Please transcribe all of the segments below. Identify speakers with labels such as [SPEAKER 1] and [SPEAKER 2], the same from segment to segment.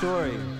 [SPEAKER 1] story.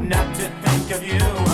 [SPEAKER 2] not to think of you.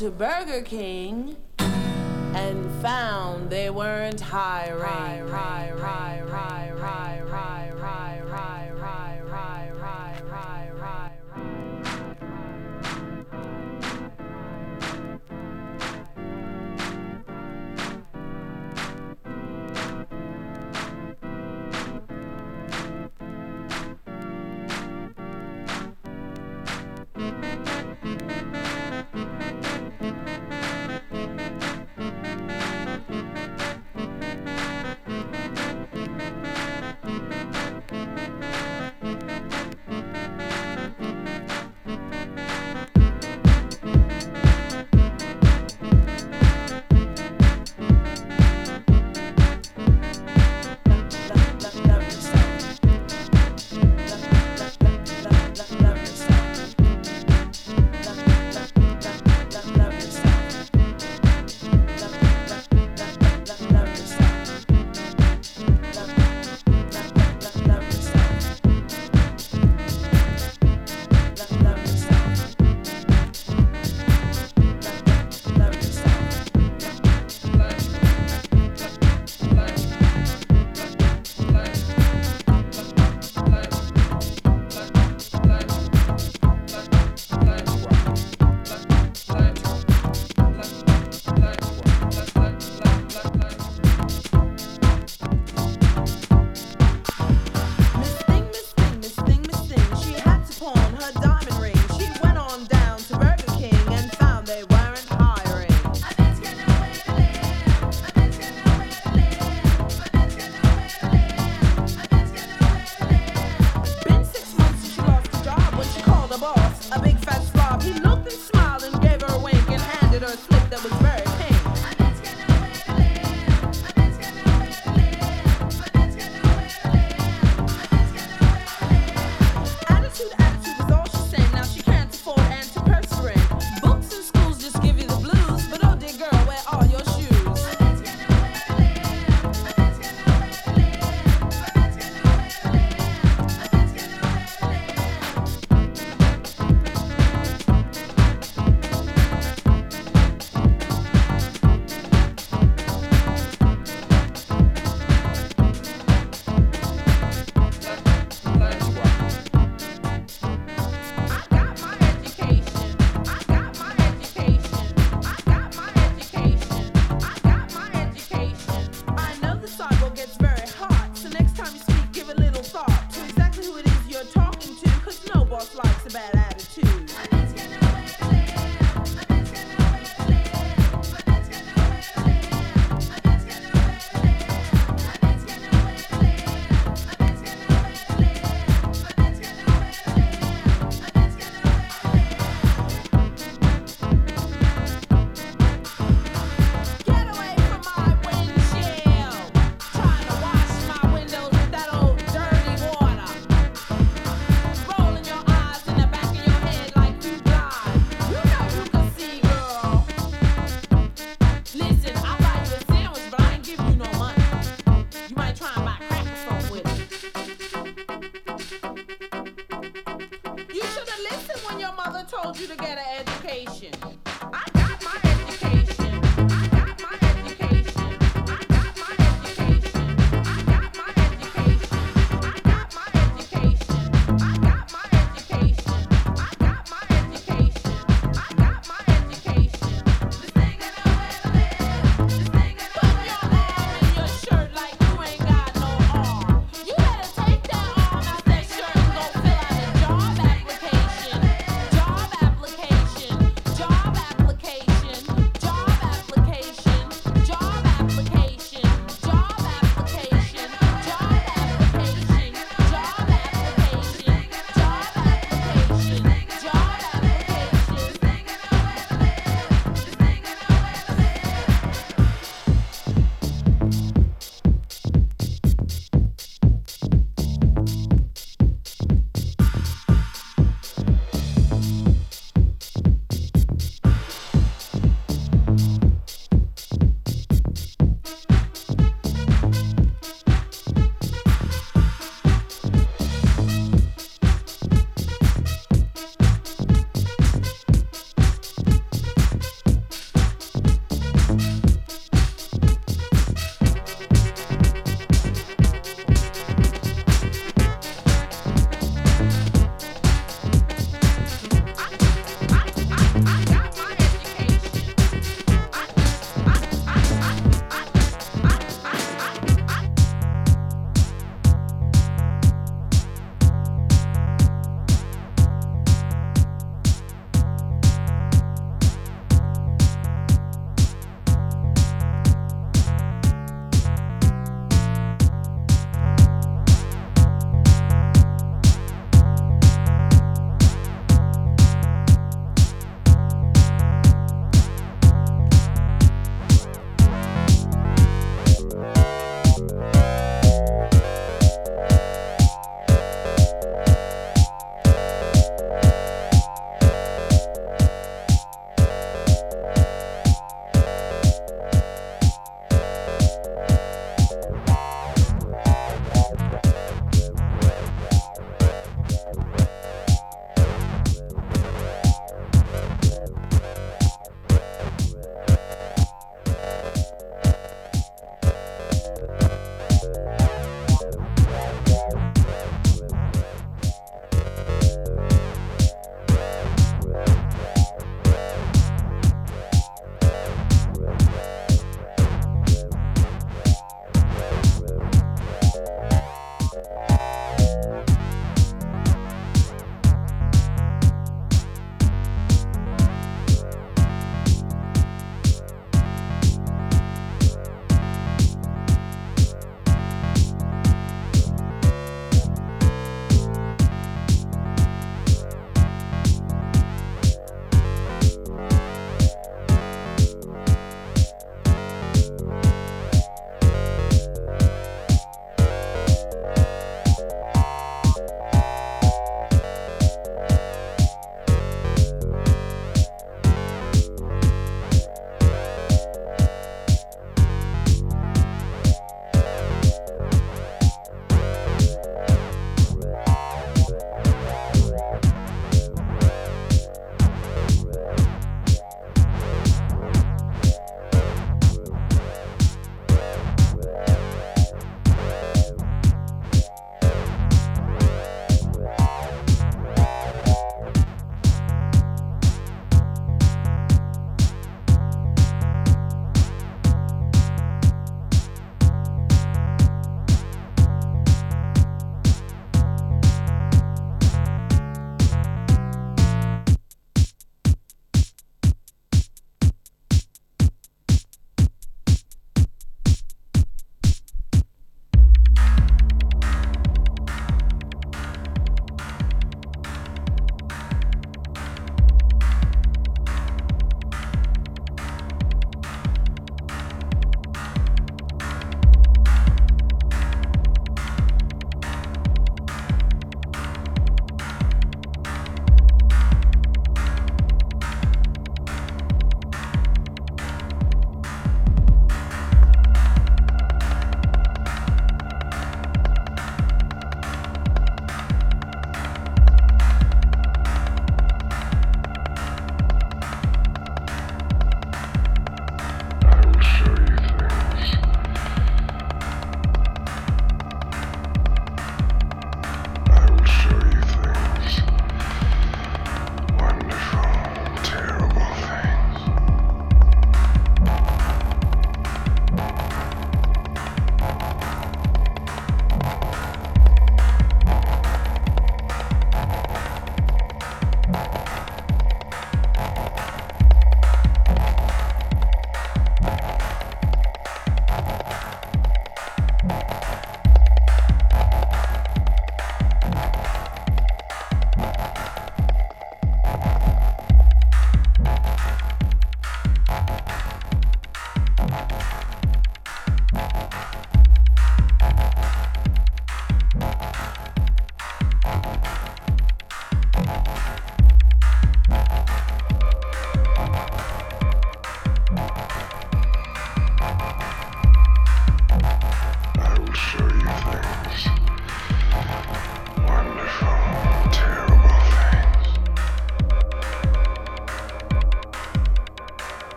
[SPEAKER 2] to
[SPEAKER 3] Burger King and found they weren't hiring. hiring.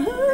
[SPEAKER 3] Uh-huh.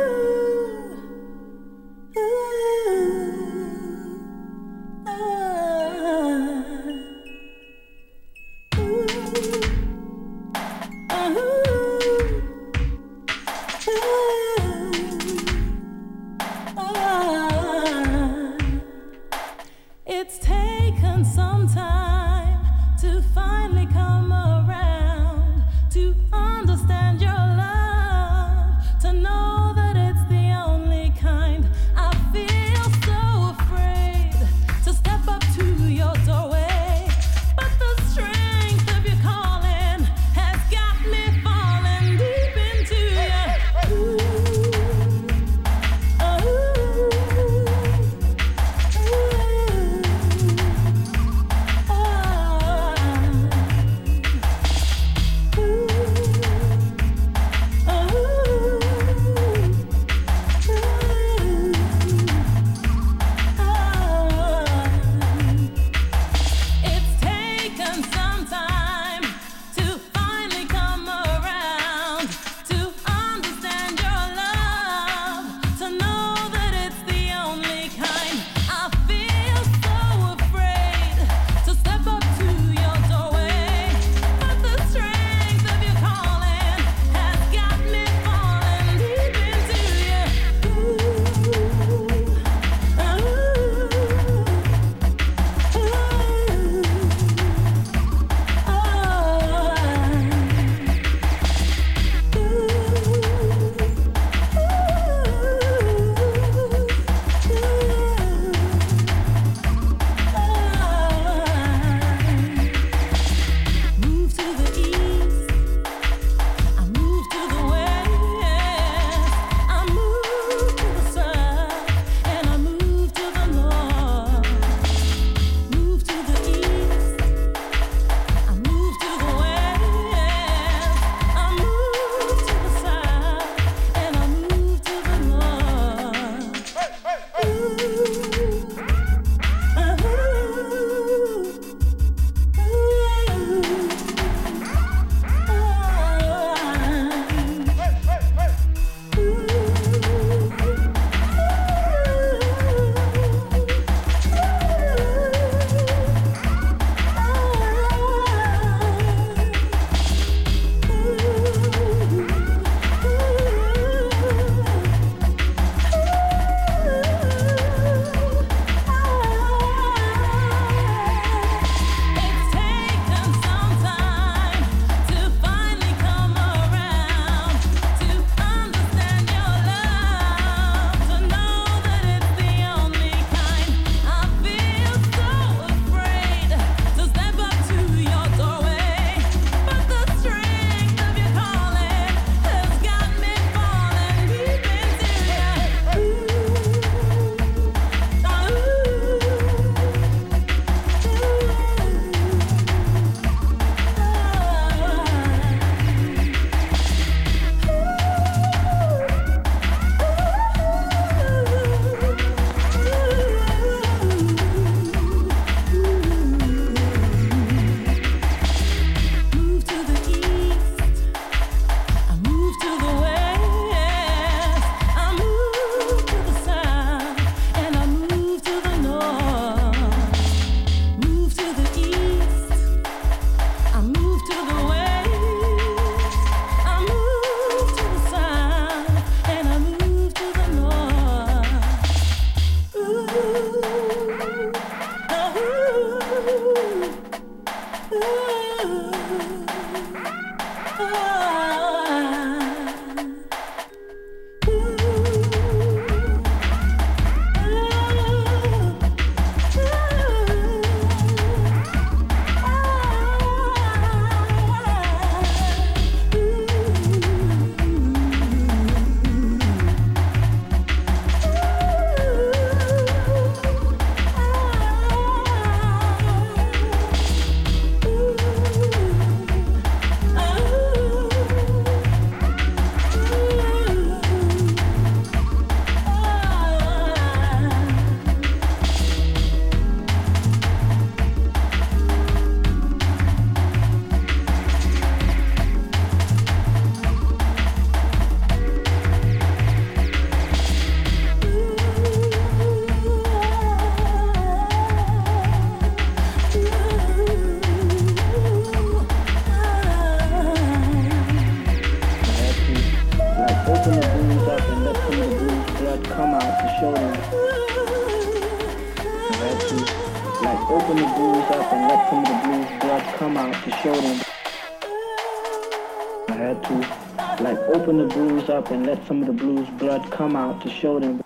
[SPEAKER 3] to
[SPEAKER 4] show
[SPEAKER 5] them.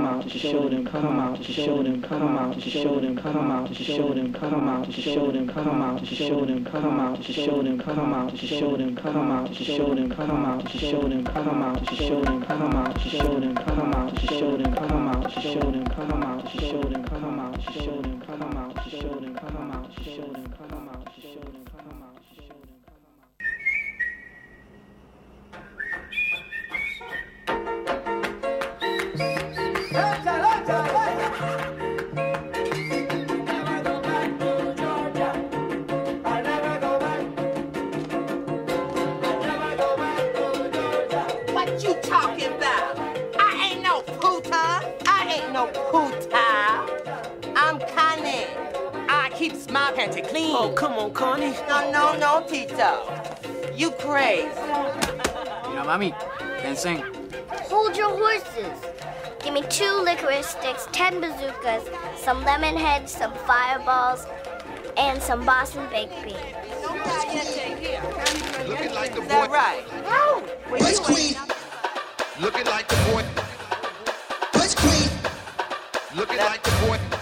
[SPEAKER 5] to show them, come out to show them, come out to show them, come out to show them, come out to show them, come out to show them, come out to show them, come out to show them, come out to show them, come out to show them, come out to show them, come out to show them, come out to show them, come out to show them, come out to show them, come out to show them, come out to show them, come out to show them, come out to show them, come out
[SPEAKER 6] I keep my panty clean.
[SPEAKER 7] Oh, come on, Connie.
[SPEAKER 6] No, no, no, Tito. You crazy.
[SPEAKER 7] Mira, mami, ven, sing.
[SPEAKER 8] Hold your horses. Give me two licorice sticks, ten bazookas, some lemon heads, some fireballs, and some Boston baked beans.
[SPEAKER 9] Looking like the
[SPEAKER 6] Is that right? Oh, well,
[SPEAKER 9] West
[SPEAKER 6] you
[SPEAKER 9] Queen. Looking like the boy. West Queen. Looking like the boy.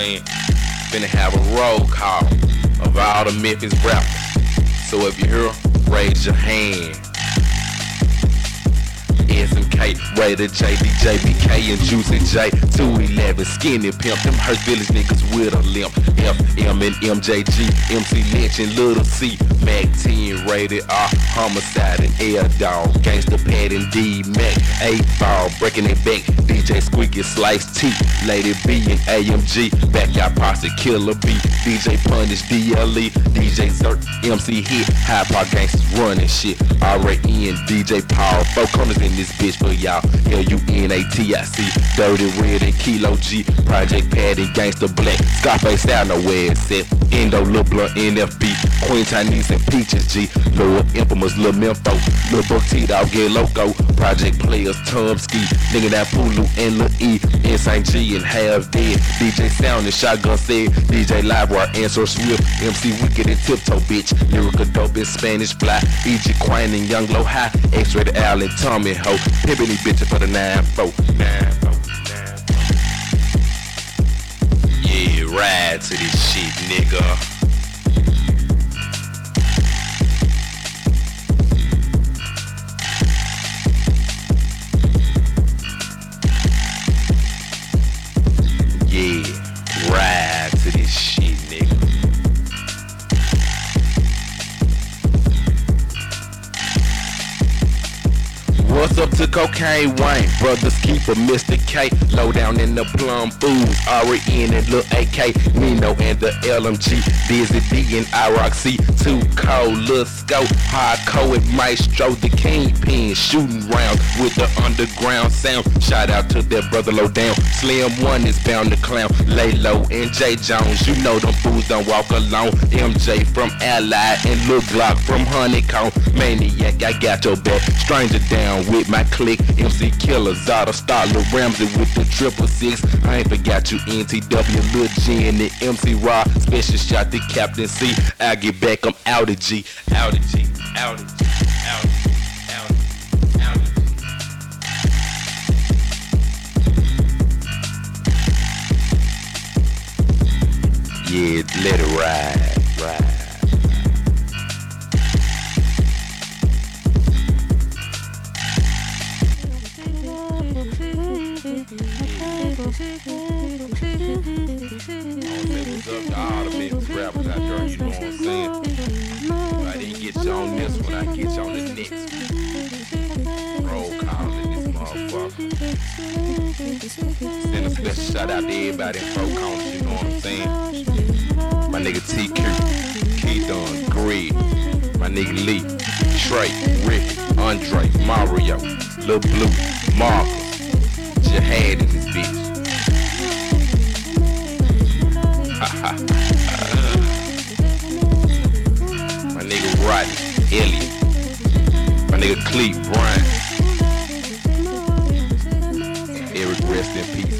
[SPEAKER 10] Saying? Finna have a roll call of all the Memphis rappers. So if you hear, raise your hand. SMK, Raider J, DJ BK, and Juicy J. 211, skinny pimp, them Hurst Village niggas with a limp. FM and MJG, MC Lynch and Little C. Mac 10, rated R, homicide and air dog. Gangsta Pat and D Mac, 8 ball, breaking it back. DJ Squeaky, Slice T, Lady B and AMG. Backyard Posse, Killer B, DJ Punish, DLE, DJ Zert, MC Hit, Hyde Park Gangsters running shit. R.A.N. DJ Paul, four corners in this bitch for y'all. L-U-N-A-T-I-C, Dirty Red and Kilo G, Project Pat and Gangsta Black. Scarface out it's set. Endo, Lil Blunt, NFB, Queen Chinese and Peaches G, Lil Infamous, Lil Memphis, Lil Buck T Dog, Get Loco, Project Players, Tom Ski, Nigga That Pulu and Lil E, Insane G and Half Dead, DJ Sound and Shotgun said, DJ Livewire, Answer Swift, MC Wicked and Tiptoe Bitch, Lyrical Dope and Spanish Fly, E.G. Quine and Young Low High, X-Rated Al Tommy Ho, Pimpin' these bitches for the 9-4, 9-4, Ride to this shit, nigga. Yeah, ride to this shit, nigga. What's up to Cocaine Wayne? Brothers keep a Mr. K. Low down in the plum fools. R.E.N. and Lil AK. Nino and the LMG. Dizzy D and IROC. Too cold, Lil Scope. Hardcore and Maestro. The Kingpin. Shooting rounds with the underground sound. Shout out to their brother Low Down. Slim One is bound to clown. Lay low and J Jones. You know them fools don't walk alone. MJ from Ally and Lil Glock from Honeycomb. Maniac, I got your back. Stranger down with my click. MC Killer, Zada, Star, Lil Ramsey with the triple six. I ain't forgot you, NTW, Lil G and the MC Raw. Special shot to Captain C. I get back, I'm out of G. Out of G. Out of G. Yeah, let it ride, ride. Send a special shout out to everybody in Four Corners, you know what I'm saying? My nigga TQ, Keith Greg, my nigga Lee, Trey, Rick, Andre, Mario, Lil Blue, Marcus, Jihad in this bitch. my nigga Rodney, Elliot, my nigga Cleet, Brian, rest in peace,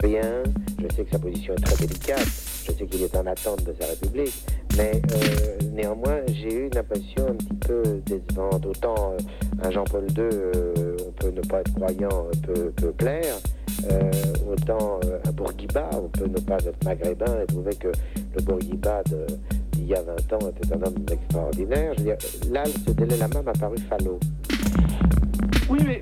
[SPEAKER 11] Rien, je sais que sa position est très délicate, je sais qu'il est en attente de sa République, mais euh, néanmoins j'ai eu une impression un petit peu décevante. Autant euh, un Jean-Paul II, euh, on peut ne pas être croyant, peut, peut plaire, autant un Bourguiba, on peut ne pas être maghrébin et trouver que le Bourguiba d'il y a 20 ans était un homme extraordinaire. Là, ce délai-là m'a paru falot.
[SPEAKER 5] Oui, mais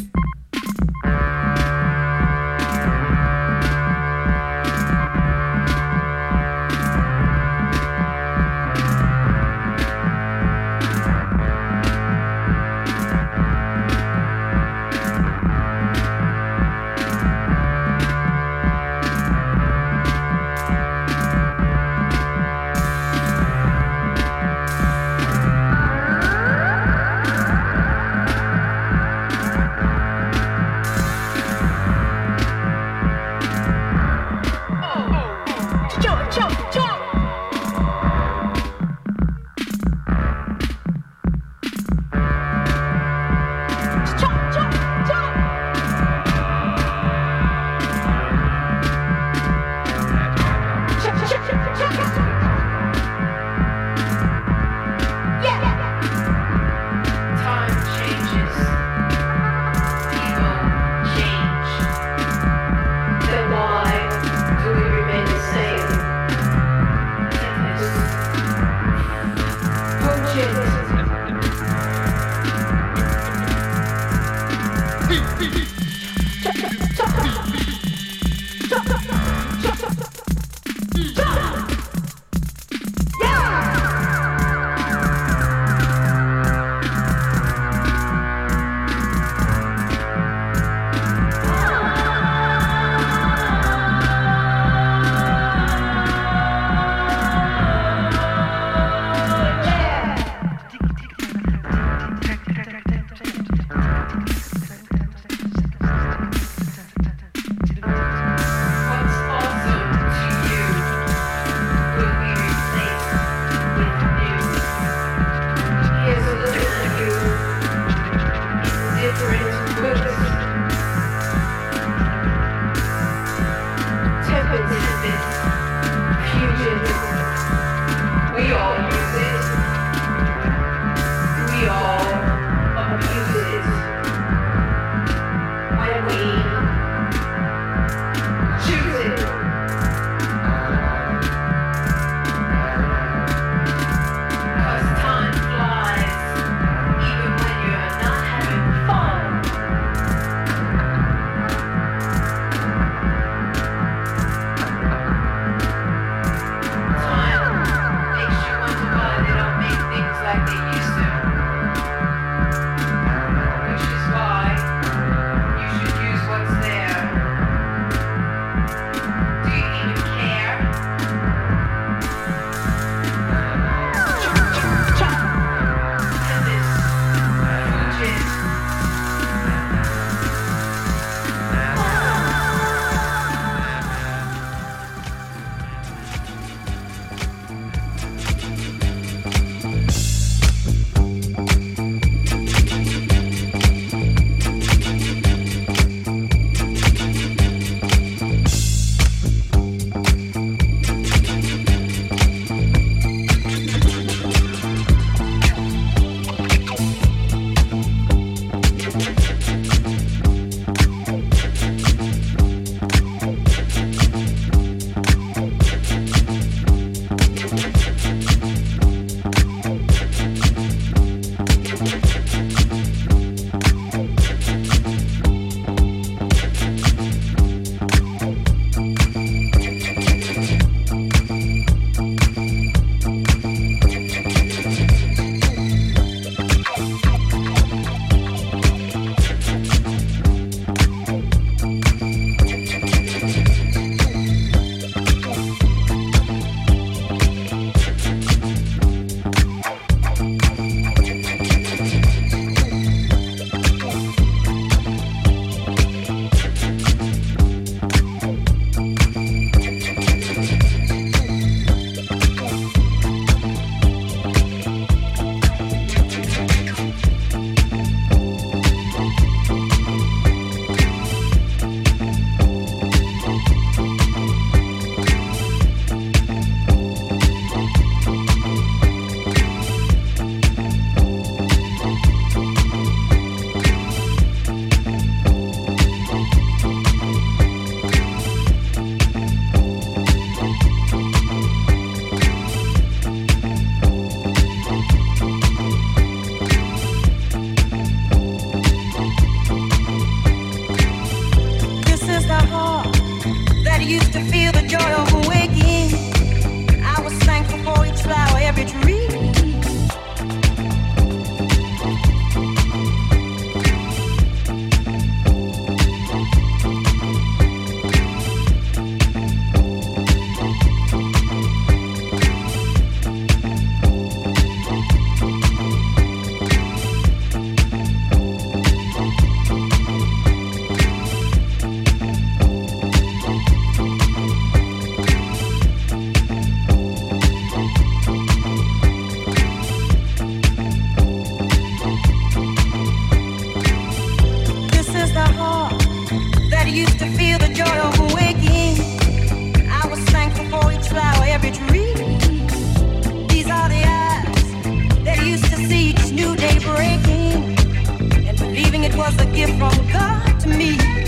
[SPEAKER 12] Futures. We all used to
[SPEAKER 13] feel the joy of waking. I was thankful for each flower, every tree. These are the eyes that used to see each new day breaking and believing it was a gift from God to me.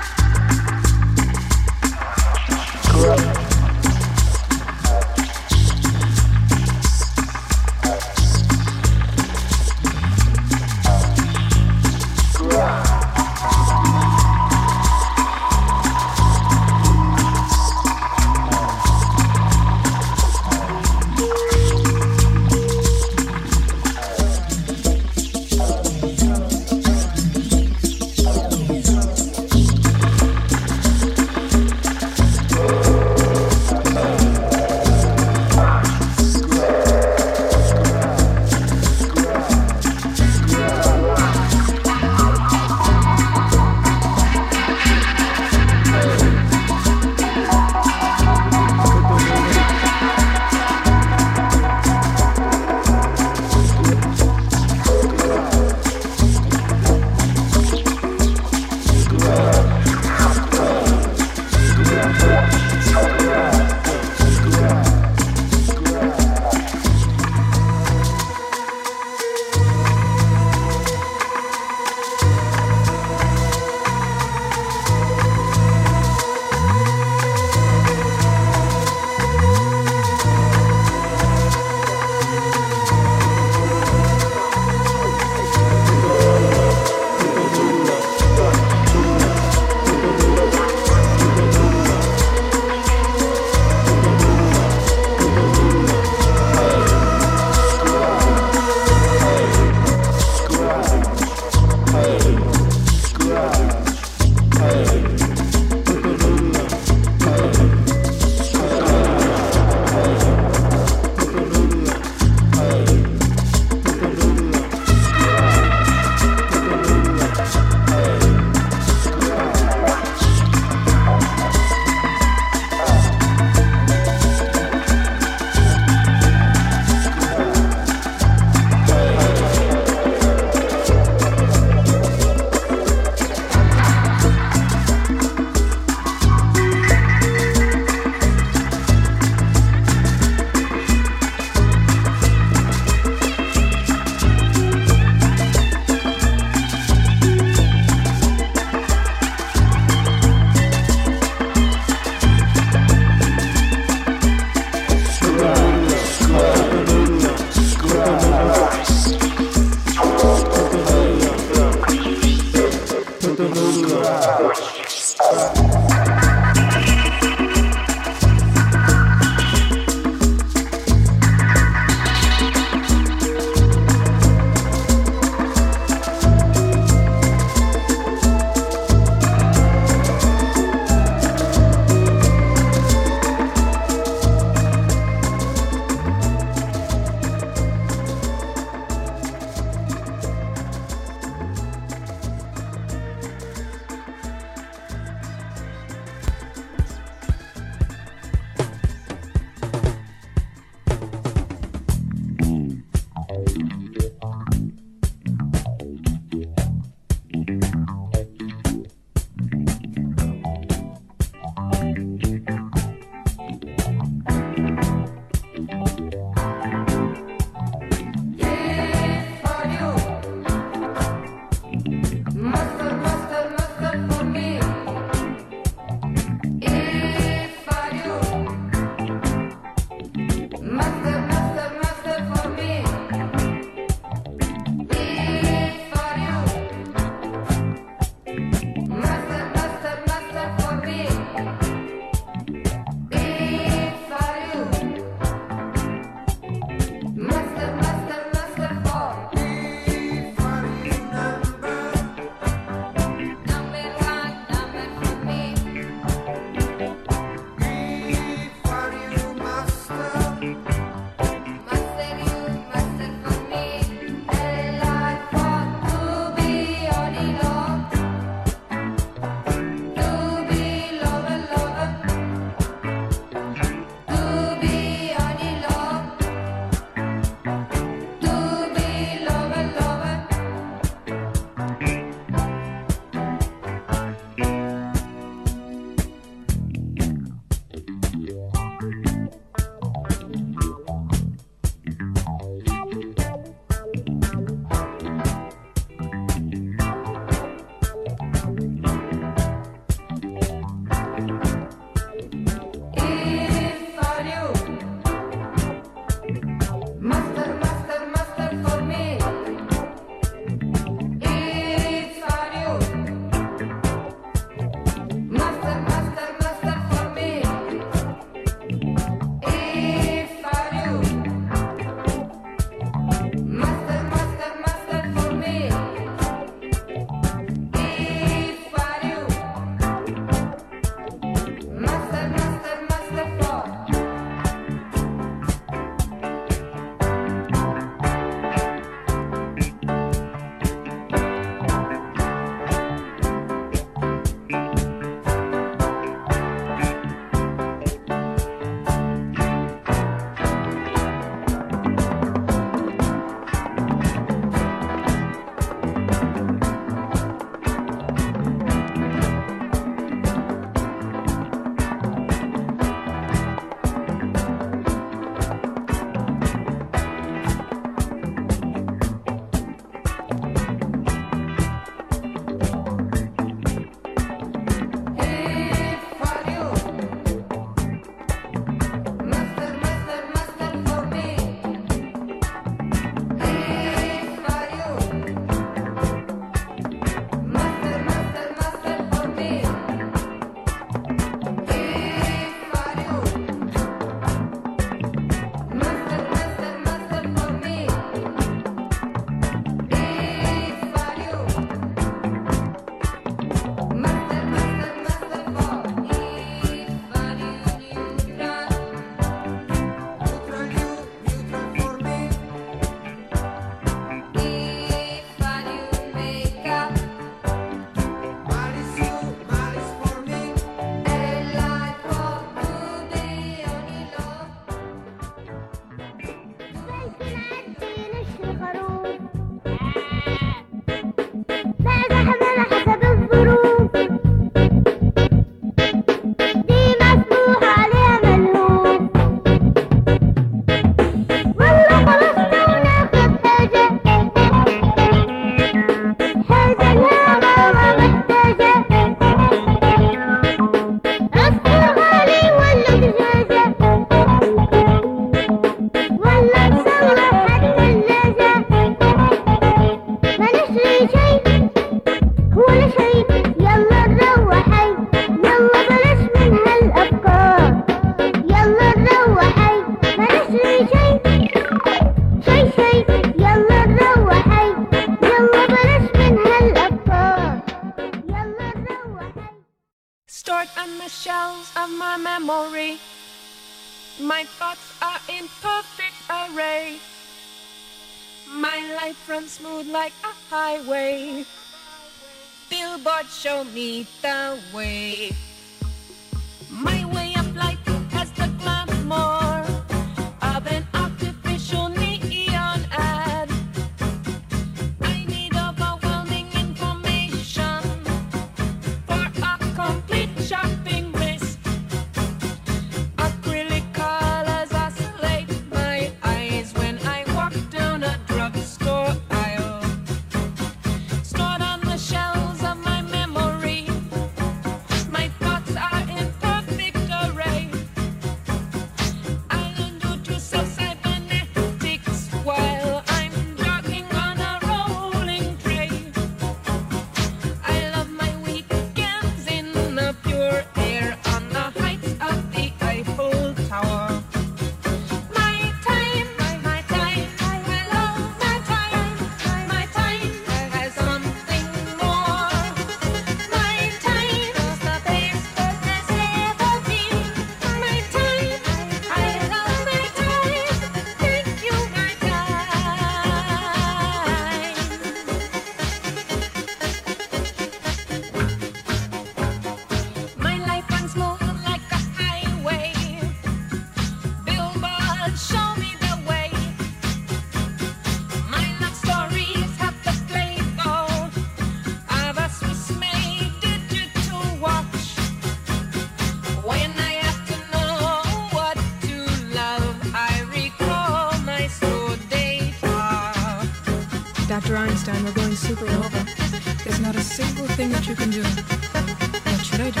[SPEAKER 13] what
[SPEAKER 14] you can do. What should I do?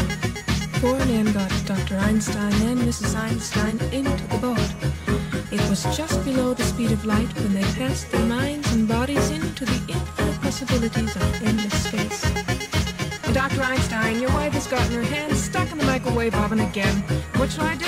[SPEAKER 14] Poor Nan got Dr. Einstein and Mrs. Einstein into the boat. It was just below the speed of light when they cast their minds and bodies into the infinite possibilities of endless space. Dr. Einstein, your wife has gotten her hands stuck in the microwave oven again. What shall I do?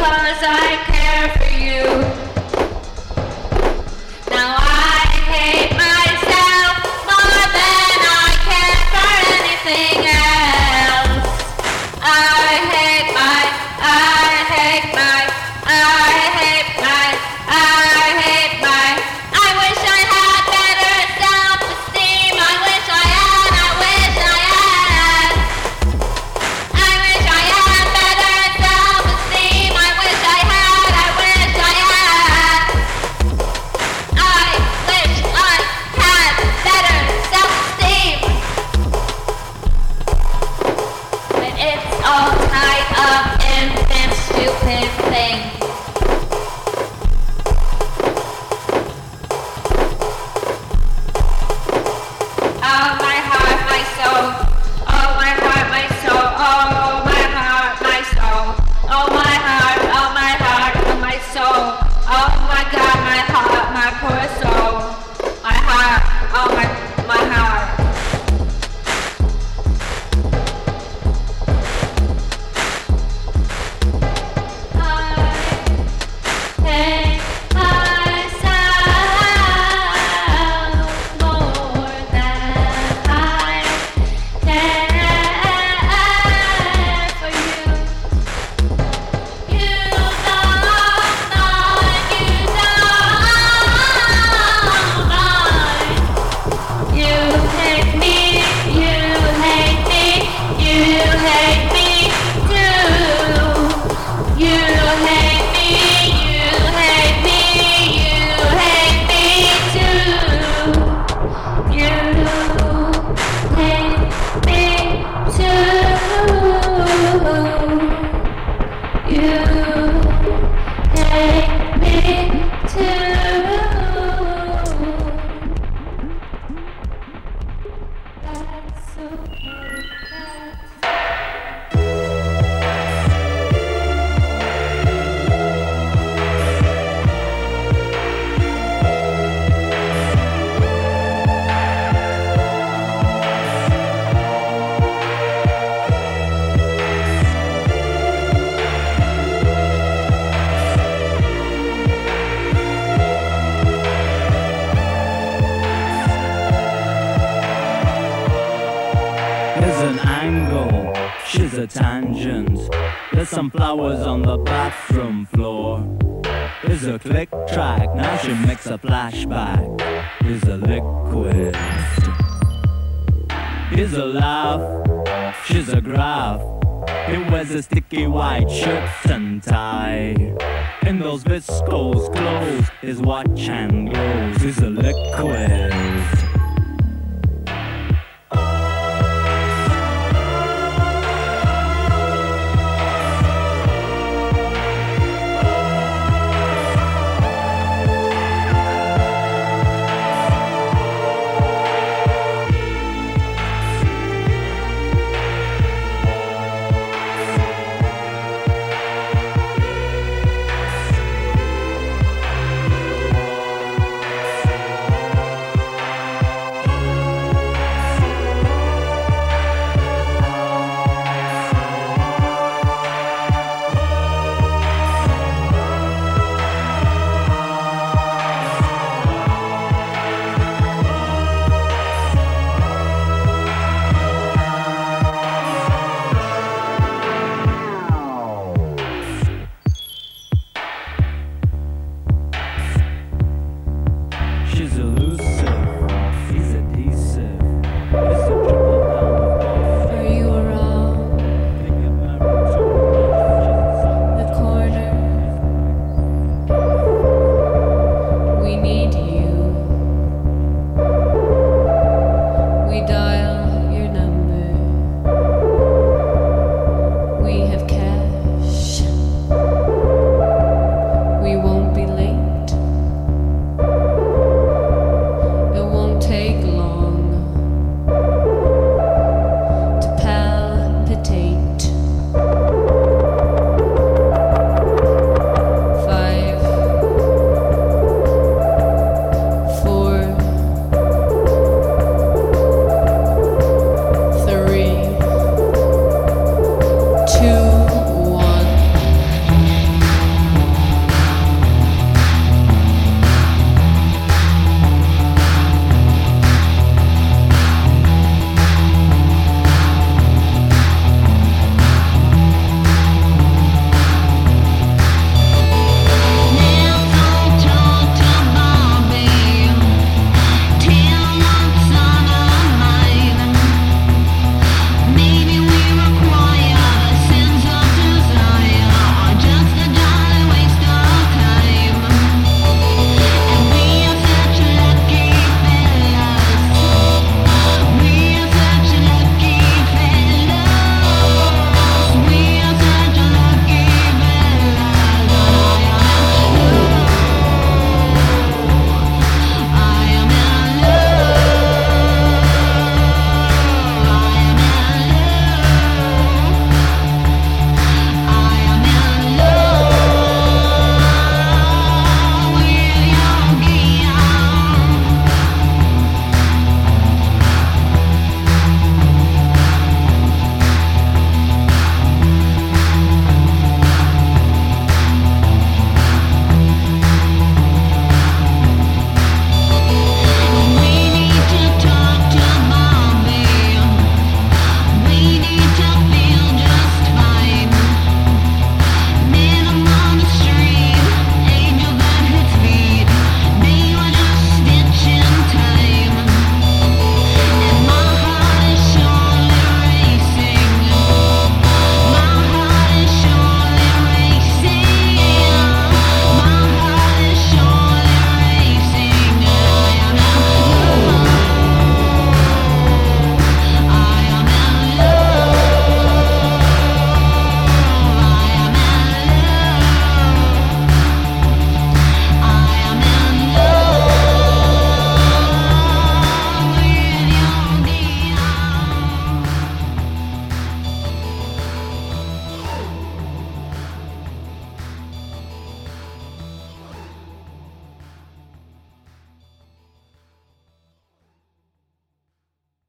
[SPEAKER 13] was I